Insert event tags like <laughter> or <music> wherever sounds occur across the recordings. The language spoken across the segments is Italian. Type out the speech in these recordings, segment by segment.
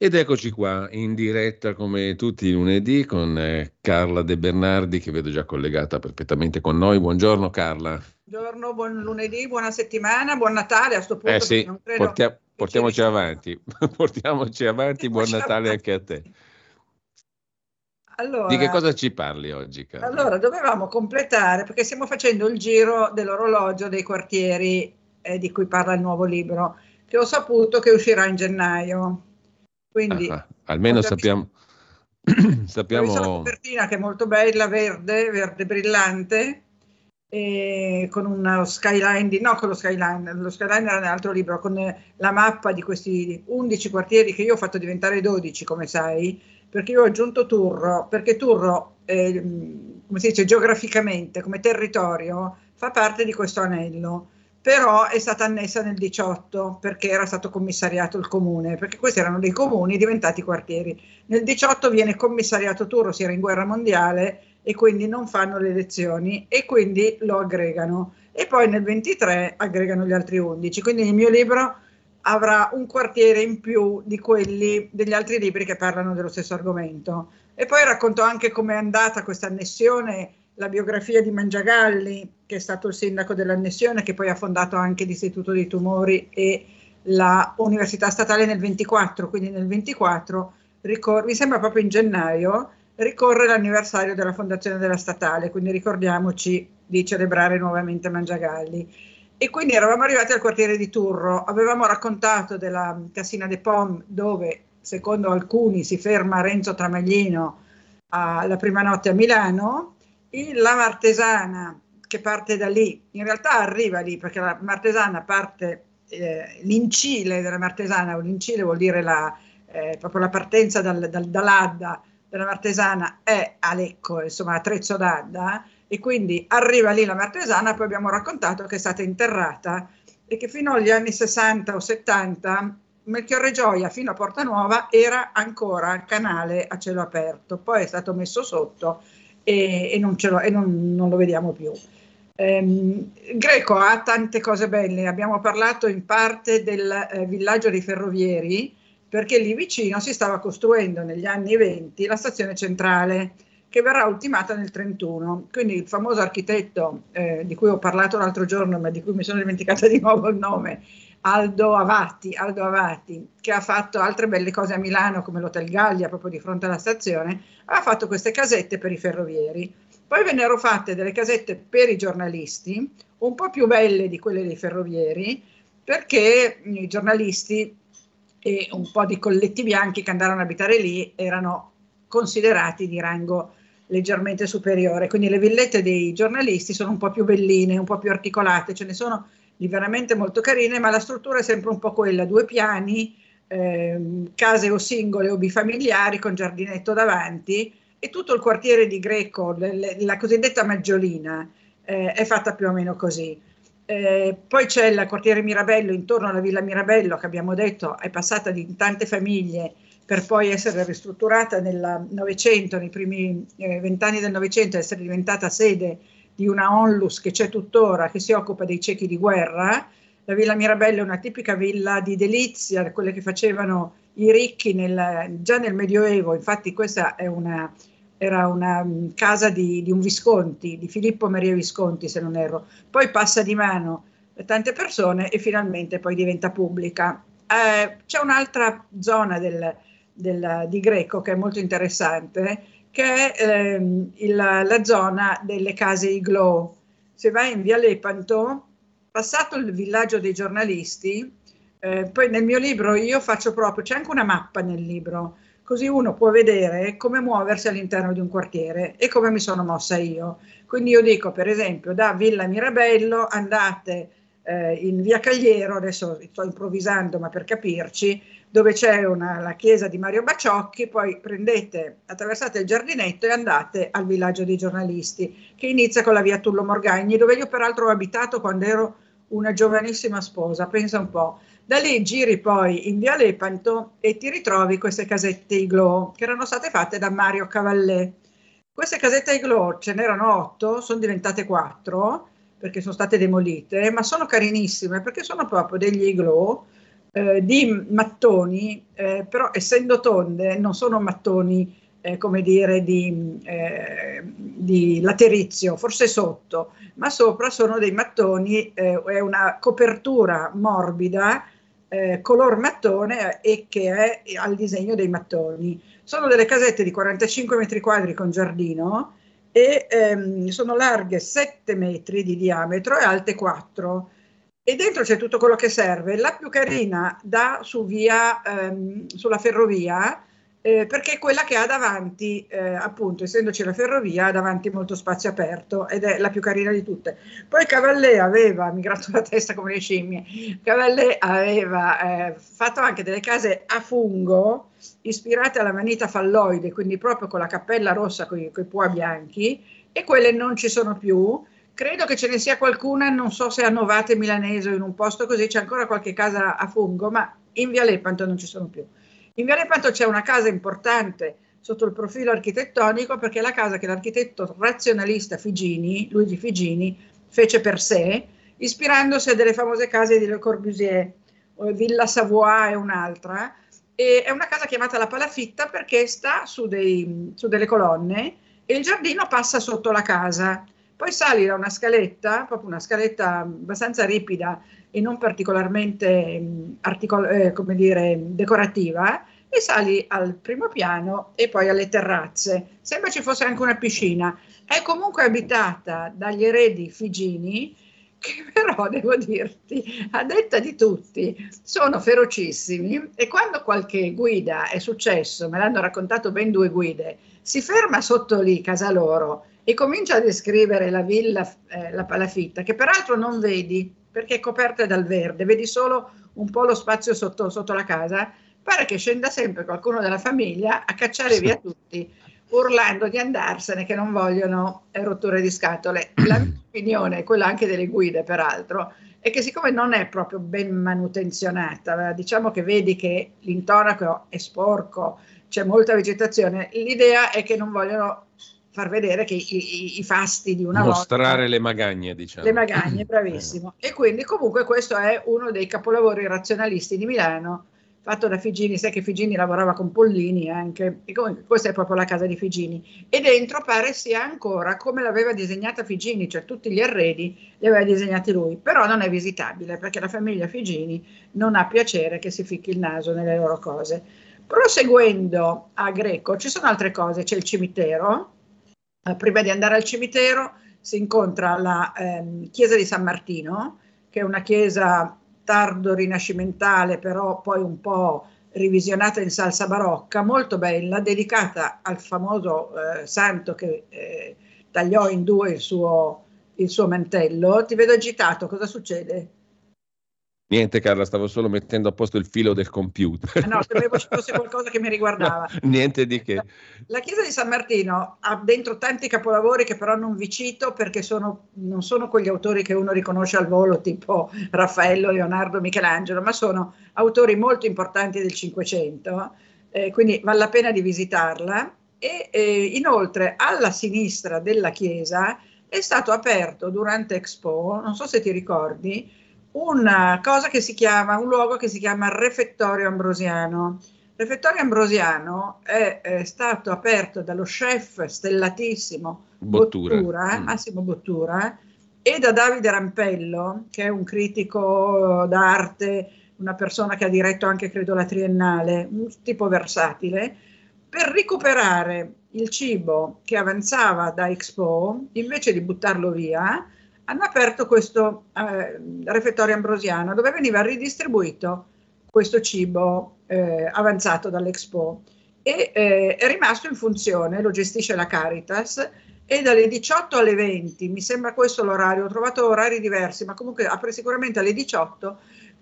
Ed eccoci qua in diretta come tutti i lunedì con eh, Carla De Bernardi che vedo già collegata perfettamente con noi. Buongiorno Carla. Buongiorno, buon lunedì, buona settimana, buon Natale a sto punto. Eh sì, portia- <laughs> portiamoci avanti, portiamoci avanti, buon Natale anche a te. Allora, Di che cosa ci parli oggi? Carla? Allora, dovevamo completare, perché stiamo facendo il giro dell'orologio dei quartieri eh, di cui parla il nuovo libro, che ho saputo che uscirà in gennaio. Quindi, ah, almeno sappiamo... <clears throat> sappiamo... la copertina che è molto bella, verde, verde brillante, con uno skyline di, no con lo skyline, lo skyline era nell'altro libro, con la mappa di questi 11 quartieri che io ho fatto diventare 12, come sai, perché io ho aggiunto Turro, perché Turro, eh, come si dice, geograficamente, come territorio, fa parte di questo anello però è stata annessa nel 18 perché era stato commissariato il comune, perché questi erano dei comuni diventati quartieri. Nel 18 viene commissariato Turro, si era in guerra mondiale e quindi non fanno le elezioni e quindi lo aggregano. E poi nel 23 aggregano gli altri 11. Quindi il mio libro avrà un quartiere in più di quelli degli altri libri che parlano dello stesso argomento. E poi racconto anche come è andata questa annessione la biografia di Mangiagalli, che è stato il sindaco dell'annessione, che poi ha fondato anche l'Istituto dei Tumori e la Università Statale nel 24, quindi nel 24, ricor- mi sembra proprio in gennaio, ricorre l'anniversario della fondazione della Statale, quindi ricordiamoci di celebrare nuovamente Mangiagalli. E quindi eravamo arrivati al quartiere di Turro, avevamo raccontato della Cassina de Pom, dove secondo alcuni si ferma Renzo Tramaglino alla prima notte a Milano, la Martesana che parte da lì, in realtà arriva lì perché la Martesana parte, eh, l'incile della Martesana, l'incile vuol dire la, eh, proprio la partenza dal, dal, dall'Adda della Martesana è a Lecco, insomma a Trezzo d'Adda, e quindi arriva lì la Martesana, poi abbiamo raccontato che è stata interrata e che fino agli anni 60 o 70 Melchiorre Gioia fino a Porta Nuova era ancora canale a cielo aperto, poi è stato messo sotto e, e, non, lo, e non, non, lo vediamo più. Um, Greco ha tante cose belle, abbiamo parlato in parte del eh, villaggio dei ferrovieri perché lì vicino si stava costruendo negli anni 20 la stazione centrale che verrà ultimata nel 31. Quindi il famoso architetto eh, di cui ho parlato l'altro giorno ma di cui mi sono dimenticata di nuovo il nome, Aldo Avati, Aldo Avati, che ha fatto altre belle cose a Milano come l'Hotel Gallia, proprio di fronte alla stazione, ha fatto queste casette per i ferrovieri. Poi vennero fatte delle casette per i giornalisti, un po' più belle di quelle dei ferrovieri, perché i giornalisti e un po' di colletti bianchi che andarono a abitare lì erano considerati di rango leggermente superiore. Quindi le villette dei giornalisti sono un po' più belline, un po' più articolate, ce ne sono di veramente molto carine, ma la struttura è sempre un po' quella, due piani, eh, case o singole o bifamiliari con giardinetto davanti e tutto il quartiere di Greco, le, la cosiddetta Maggiolina, eh, è fatta più o meno così. Eh, poi c'è il quartiere Mirabello, intorno alla Villa Mirabello, che abbiamo detto è passata di tante famiglie per poi essere ristrutturata nel Novecento, nei primi eh, vent'anni del Novecento, essere diventata sede di una onlus che c'è tuttora, che si occupa dei ciechi di guerra. La Villa Mirabella è una tipica villa di delizia, quelle che facevano i ricchi nel, già nel Medioevo, infatti questa una, era una mm, casa di, di, un Visconti, di Filippo Maria Visconti se non erro, poi passa di mano tante persone e finalmente poi diventa pubblica. Eh, c'è un'altra zona del, del, di Greco che è molto interessante, che è ehm, il, la zona delle case Iglo. Se vai in via Lepanto, passato il villaggio dei giornalisti, eh, poi nel mio libro io faccio proprio, c'è anche una mappa nel libro, così uno può vedere come muoversi all'interno di un quartiere e come mi sono mossa io. Quindi io dico, per esempio, da Villa Mirabello andate eh, in via Cagliero, adesso sto improvvisando ma per capirci, dove c'è una, la chiesa di Mario Baciocchi, poi prendete, attraversate il giardinetto e andate al villaggio dei giornalisti, che inizia con la via Tullo Morgagni, dove io peraltro ho abitato quando ero una giovanissima sposa, pensa un po'. Da lì giri poi in via Lepanto e ti ritrovi queste casette iglo che erano state fatte da Mario Cavallè. Queste casette iglo ce n'erano otto, sono diventate quattro perché sono state demolite, ma sono carinissime perché sono proprio degli iglo eh, di mattoni, eh, però essendo tonde non sono mattoni eh, come dire di, eh, di, laterizio, forse sotto, ma sopra sono dei mattoni, eh, è una copertura morbida, eh, color mattone e che è al disegno dei mattoni. Sono delle casette di 45 metri quadri con giardino e ehm, sono larghe 7 metri di diametro e alte 4 e dentro c'è tutto quello che serve. La più carina da su via, ehm, sulla ferrovia, eh, perché è quella che ha davanti, eh, appunto, essendoci la ferrovia, ha davanti molto spazio aperto ed è la più carina di tutte. Poi Cavallè aveva, migrato la testa come le scimmie, Cavallè aveva eh, fatto anche delle case a fungo ispirate alla manita falloide, quindi proprio con la cappella rossa con i pua bianchi, e quelle non ci sono più Credo che ce ne sia qualcuna, non so se a Novate Milanese o in un posto così, c'è ancora qualche casa a fungo, ma in Via Lepanto non ci sono più. In Via Lepanto c'è una casa importante sotto il profilo architettonico perché è la casa che l'architetto razionalista Figini, Luigi Figini, fece per sé, ispirandosi a delle famose case di Le Corbusier, Villa Savoie e un'altra. E è una casa chiamata La Palafitta perché sta su, dei, su delle colonne e il giardino passa sotto la casa poi sali da una scaletta, proprio una scaletta abbastanza ripida e non particolarmente articol- eh, come dire, decorativa, e sali al primo piano e poi alle terrazze. Sembra ci fosse anche una piscina. È comunque abitata dagli eredi figini, che <laughs> però devo dirti, a detta di tutti, sono ferocissimi e quando qualche guida è successo, me l'hanno raccontato ben due guide, si ferma sotto lì, casa loro, e comincia a descrivere la villa, eh, la palafitta, che peraltro non vedi perché è coperta dal verde, vedi solo un po' lo spazio sotto, sotto la casa, pare che scenda sempre qualcuno della famiglia a cacciare via <laughs> tutti, urlando di andarsene che non vogliono rotture di scatole. La mia <clears throat> opinione, quella anche delle guide peraltro, è che siccome non è proprio ben manutenzionata, diciamo che vedi che l'intonaco è sporco, c'è molta vegetazione, l'idea è che non vogliono far vedere che i, i, i fasti di una Mostrare volta, le magagne, diciamo. Le magagne, bravissimo. e quindi comunque questo è uno dei capolavori razionalisti di Milano, fatto da Figini, sai che Figini lavorava con Pollini anche, e comunque questa è proprio la casa di Figini. E dentro pare sia ancora come l'aveva disegnata Figini, cioè tutti gli arredi li aveva disegnati lui, però non è visitabile perché la famiglia Figini non ha piacere che si ficchi il naso nelle loro cose. Proseguendo a Greco, ci sono altre cose, c'è il cimitero, eh, prima di andare al cimitero si incontra la ehm, chiesa di San Martino, che è una chiesa tardo rinascimentale, però poi un po' revisionata in salsa barocca, molto bella, dedicata al famoso eh, santo che eh, tagliò in due il suo, il suo mantello. Ti vedo agitato, cosa succede? Niente Carla, stavo solo mettendo a posto il filo del computer. No, sapevo ci fosse <laughs> qualcosa che mi riguardava. No, niente di che. La chiesa di San Martino ha dentro tanti capolavori che però non vi cito perché sono, non sono quegli autori che uno riconosce al volo tipo Raffaello, Leonardo, Michelangelo, ma sono autori molto importanti del Cinquecento, eh, quindi vale la pena di visitarla. E eh, inoltre alla sinistra della chiesa è stato aperto durante Expo, non so se ti ricordi, una cosa che si chiama, un luogo che si chiama Refettorio Ambrosiano. Refettorio Ambrosiano è, è stato aperto dallo chef stellatissimo Bottura, Bottura mm. Massimo Bottura e da Davide Rampello, che è un critico d'arte, una persona che ha diretto anche, credo, la Triennale, un tipo versatile, per recuperare il cibo che avanzava da Expo, invece di buttarlo via, hanno aperto questo eh, refettorio ambrosiano dove veniva ridistribuito questo cibo eh, avanzato dall'Expo e eh, è rimasto in funzione, lo gestisce la Caritas e dalle 18 alle 20, mi sembra questo l'orario, ho trovato orari diversi, ma comunque apre sicuramente alle 18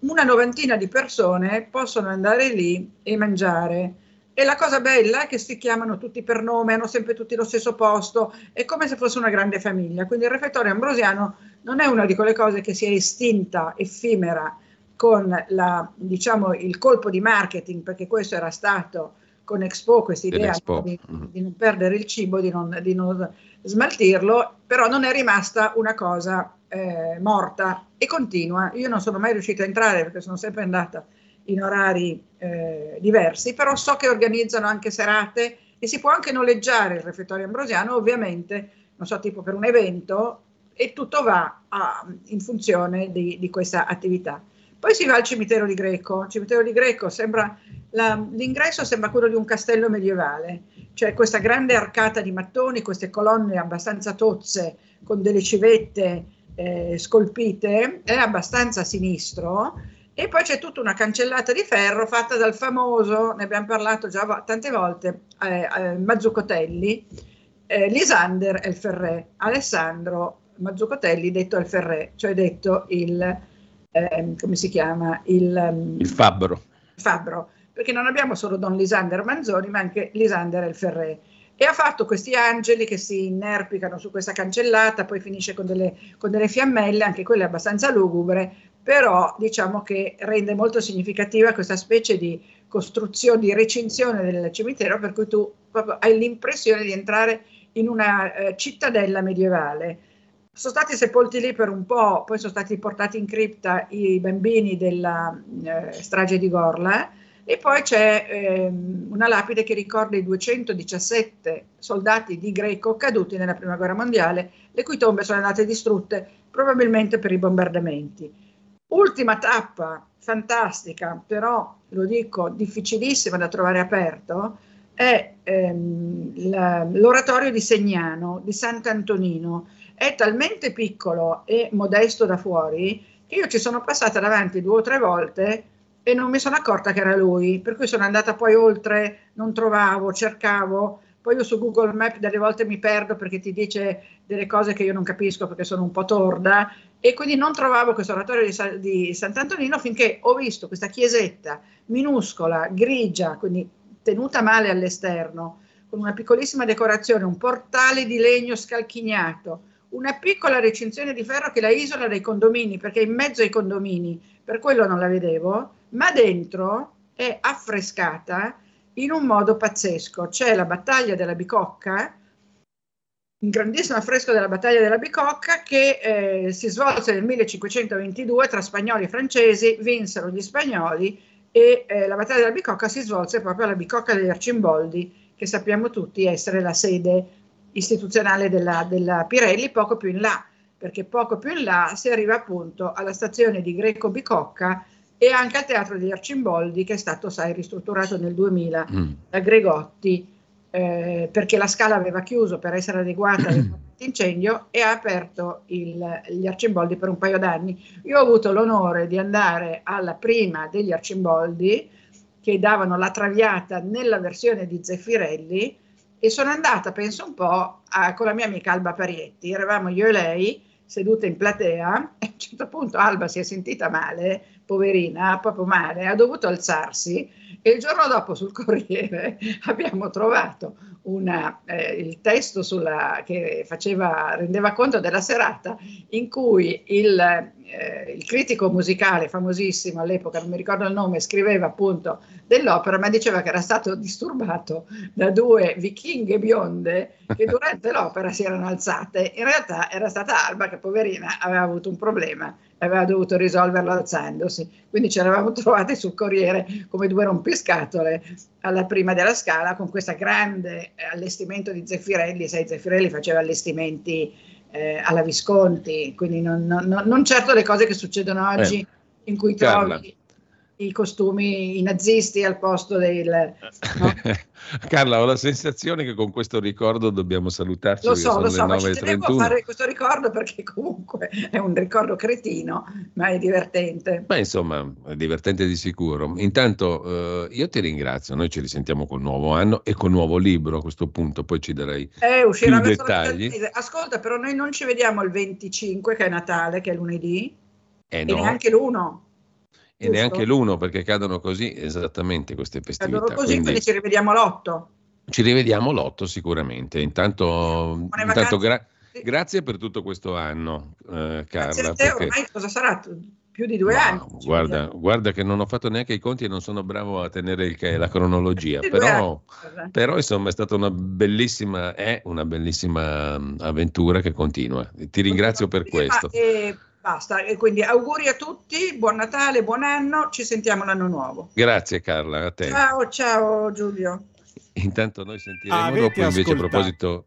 una novantina di persone possono andare lì e mangiare. E la cosa bella è che si chiamano tutti per nome, hanno sempre tutti lo stesso posto, è come se fosse una grande famiglia. Quindi il refettorio ambrosiano non è una di quelle cose che si è estinta, effimera, con la, diciamo, il colpo di marketing, perché questo era stato con Expo, questa idea di, mm. di, non perdere il cibo, di non, di non, smaltirlo, però non è rimasta una cosa eh, morta e continua. Io non sono mai riuscita a entrare perché sono sempre andata in orari eh, diversi, però so che organizzano anche serate e si può anche noleggiare il refettorio ambrosiano, ovviamente, non so, tipo per un evento, e tutto va a, in funzione di, di, questa attività. Poi si va al cimitero di Greco. Il cimitero di Greco sembra, la, l'ingresso sembra quello di un castello medievale, cioè questa grande arcata di mattoni, queste colonne abbastanza tozze con delle civette eh, scolpite, è abbastanza sinistro e poi c'è tutta una cancellata di ferro fatta dal famoso, ne abbiamo parlato già tante volte, eh, eh, Mazzucotelli, eh, Lisander El Ferré, Alessandro Mazzucotelli detto El Ferré, cioè detto il, eh, come si chiama? Il, um, il fabbro. fabbro. perché non abbiamo solo Don Lisander Manzoni, ma anche Lisander El Ferré e ha fatto questi angeli che si inerpicano su questa cancellata, poi finisce con delle, con delle fiammelle, anche quelle abbastanza lugubre, però diciamo che rende molto significativa questa specie di costruzione, di recinzione del cimitero, per cui tu hai l'impressione di entrare in una eh, cittadella medievale. Sono stati sepolti lì per un po', poi sono stati portati in cripta i bambini della eh, strage di Gorla e poi c'è ehm, una lapide che ricorda i 217 soldati di Greco caduti nella Prima Guerra Mondiale, le cui tombe sono andate distrutte probabilmente per i bombardamenti. Ultima tappa fantastica, però lo dico difficilissima da trovare aperto, è ehm, l'oratorio di Segnano, di Sant'Antonino. È talmente piccolo e modesto da fuori che io ci sono passata davanti due o tre volte e non mi sono accorta che era lui, per cui sono andata poi oltre, non trovavo, cercavo, poi io su Google Maps delle volte mi perdo perché ti dice delle cose che io non capisco perché sono un po' torda e quindi non trovavo questo oratorio di, di Sant'Antonino finché ho visto questa chiesetta minuscola, grigia, quindi tenuta male all'esterno, con una piccolissima decorazione, un portale di legno scalchignato, una piccola recinzione di ferro che la isola dai condomini, perché in mezzo ai condomini, per quello non la vedevo, ma dentro è affrescata in un modo pazzesco. C'è la battaglia della Bicocca, un grandissimo affresco della battaglia della Bicocca che eh, si svolse nel 1522 tra spagnoli e francesi, vinsero gli spagnoli e eh, la battaglia della Bicocca si svolse proprio alla Bicocca degli Arcimboldi, che sappiamo tutti essere la sede istituzionale della, della Pirelli, poco più in là, perché poco più in là si arriva appunto alla stazione di Greco Bicocca e anche al Teatro degli Arcimboldi che è stato, sai, ristrutturato nel 2000 mm. da Gregotti eh, perché la scala aveva chiuso per essere adeguata all'incendio <clears throat> e ha aperto il, gli Arcimboldi per un paio d'anni. Io ho avuto l'onore di andare alla prima degli Arcimboldi che davano la traviata nella versione di Zeffirelli e sono andata, penso un po', a, con la mia amica Alba Parietti, eravamo io e lei sedute in platea e a un certo punto Alba si è sentita male, poverina, proprio male, ha dovuto alzarsi e il giorno dopo sul Corriere <laughs> abbiamo trovato una, eh, il testo sulla, che faceva, rendeva conto della serata in cui il, eh, il, critico musicale famosissimo all'epoca, non mi ricordo il nome, scriveva appunto dell'opera, ma diceva che era stato disturbato da due vichinghe bionde che durante <laughs> l'opera si erano alzate. In realtà era stata Alba che poverina aveva avuto un problema aveva dovuto risolverlo alzandosi. Quindi ci eravamo <laughs> trovati sul Corriere come due rompiscatole alla prima della scala con questo grande allestimento di Zeffirelli. Sai, Zeffirelli faceva allestimenti eh, alla Visconti, quindi non, non, non, certo le cose che succedono oggi eh, in cui trovi Carla i costumi i nazisti al posto del... No? <laughs> Carla, ho la sensazione che con questo ricordo dobbiamo salutarci. Lo so, lo so, ma ci tenevo a fare questo ricordo perché comunque è un ricordo cretino, ma è divertente. Ma insomma, è divertente di sicuro. Intanto eh, io ti ringrazio, noi ci risentiamo col nuovo anno e col nuovo libro a questo punto, poi ci darei eh, più dettagli. Ascolta, però noi non ci vediamo il 25 che è Natale, che è lunedì, eh, e no. neanche l'1. E neanche l'uno perché cadono così esattamente queste festività. Cadono così, quindi, quindi ci rivediamo l'otto. Ci rivediamo l'otto sicuramente. Intanto, intanto gra- grazie per tutto questo anno, eh, Carla. Grazie a te, perché... ormai cosa sarà? Più di due no, anni. Guarda, guarda, che non ho fatto neanche i conti e non sono bravo a tenere il, la cronologia, però, però, insomma è stata una bellissima, è una bellissima avventura che continua. Ti ringrazio per questo. E basta, e quindi auguri a tutti, buon Natale, buon anno, ci sentiamo l'anno nuovo. Grazie Carla, a te. Ciao, ciao Giulio. Intanto noi sentiremo Avete dopo invece ascoltato. a proposito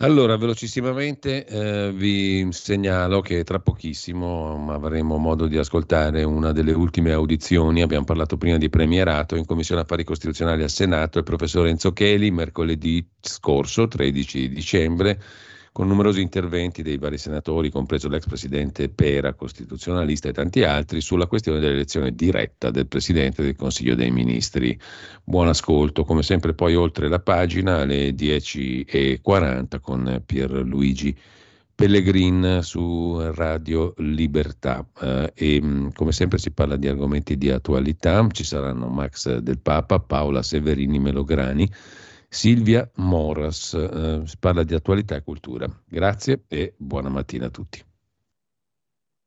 Allora, velocissimamente eh, vi segnalo che tra pochissimo avremo modo di ascoltare una delle ultime audizioni. Abbiamo parlato prima di premierato in Commissione Affari Costituzionali al Senato. Il professor Enzo Cheli, mercoledì scorso, 13 dicembre, con numerosi interventi dei vari senatori, compreso l'ex presidente Pera, costituzionalista e tanti altri, sulla questione dell'elezione diretta del presidente del Consiglio dei Ministri. Buon ascolto, come sempre poi oltre la pagina alle 10.40 con Pierluigi Pellegrin su Radio Libertà. Eh, e mm, come sempre si parla di argomenti di attualità, ci saranno Max del Papa, Paola Severini Melograni, Silvia Moras. Eh, si parla di attualità e cultura. Grazie e buona mattina a tutti.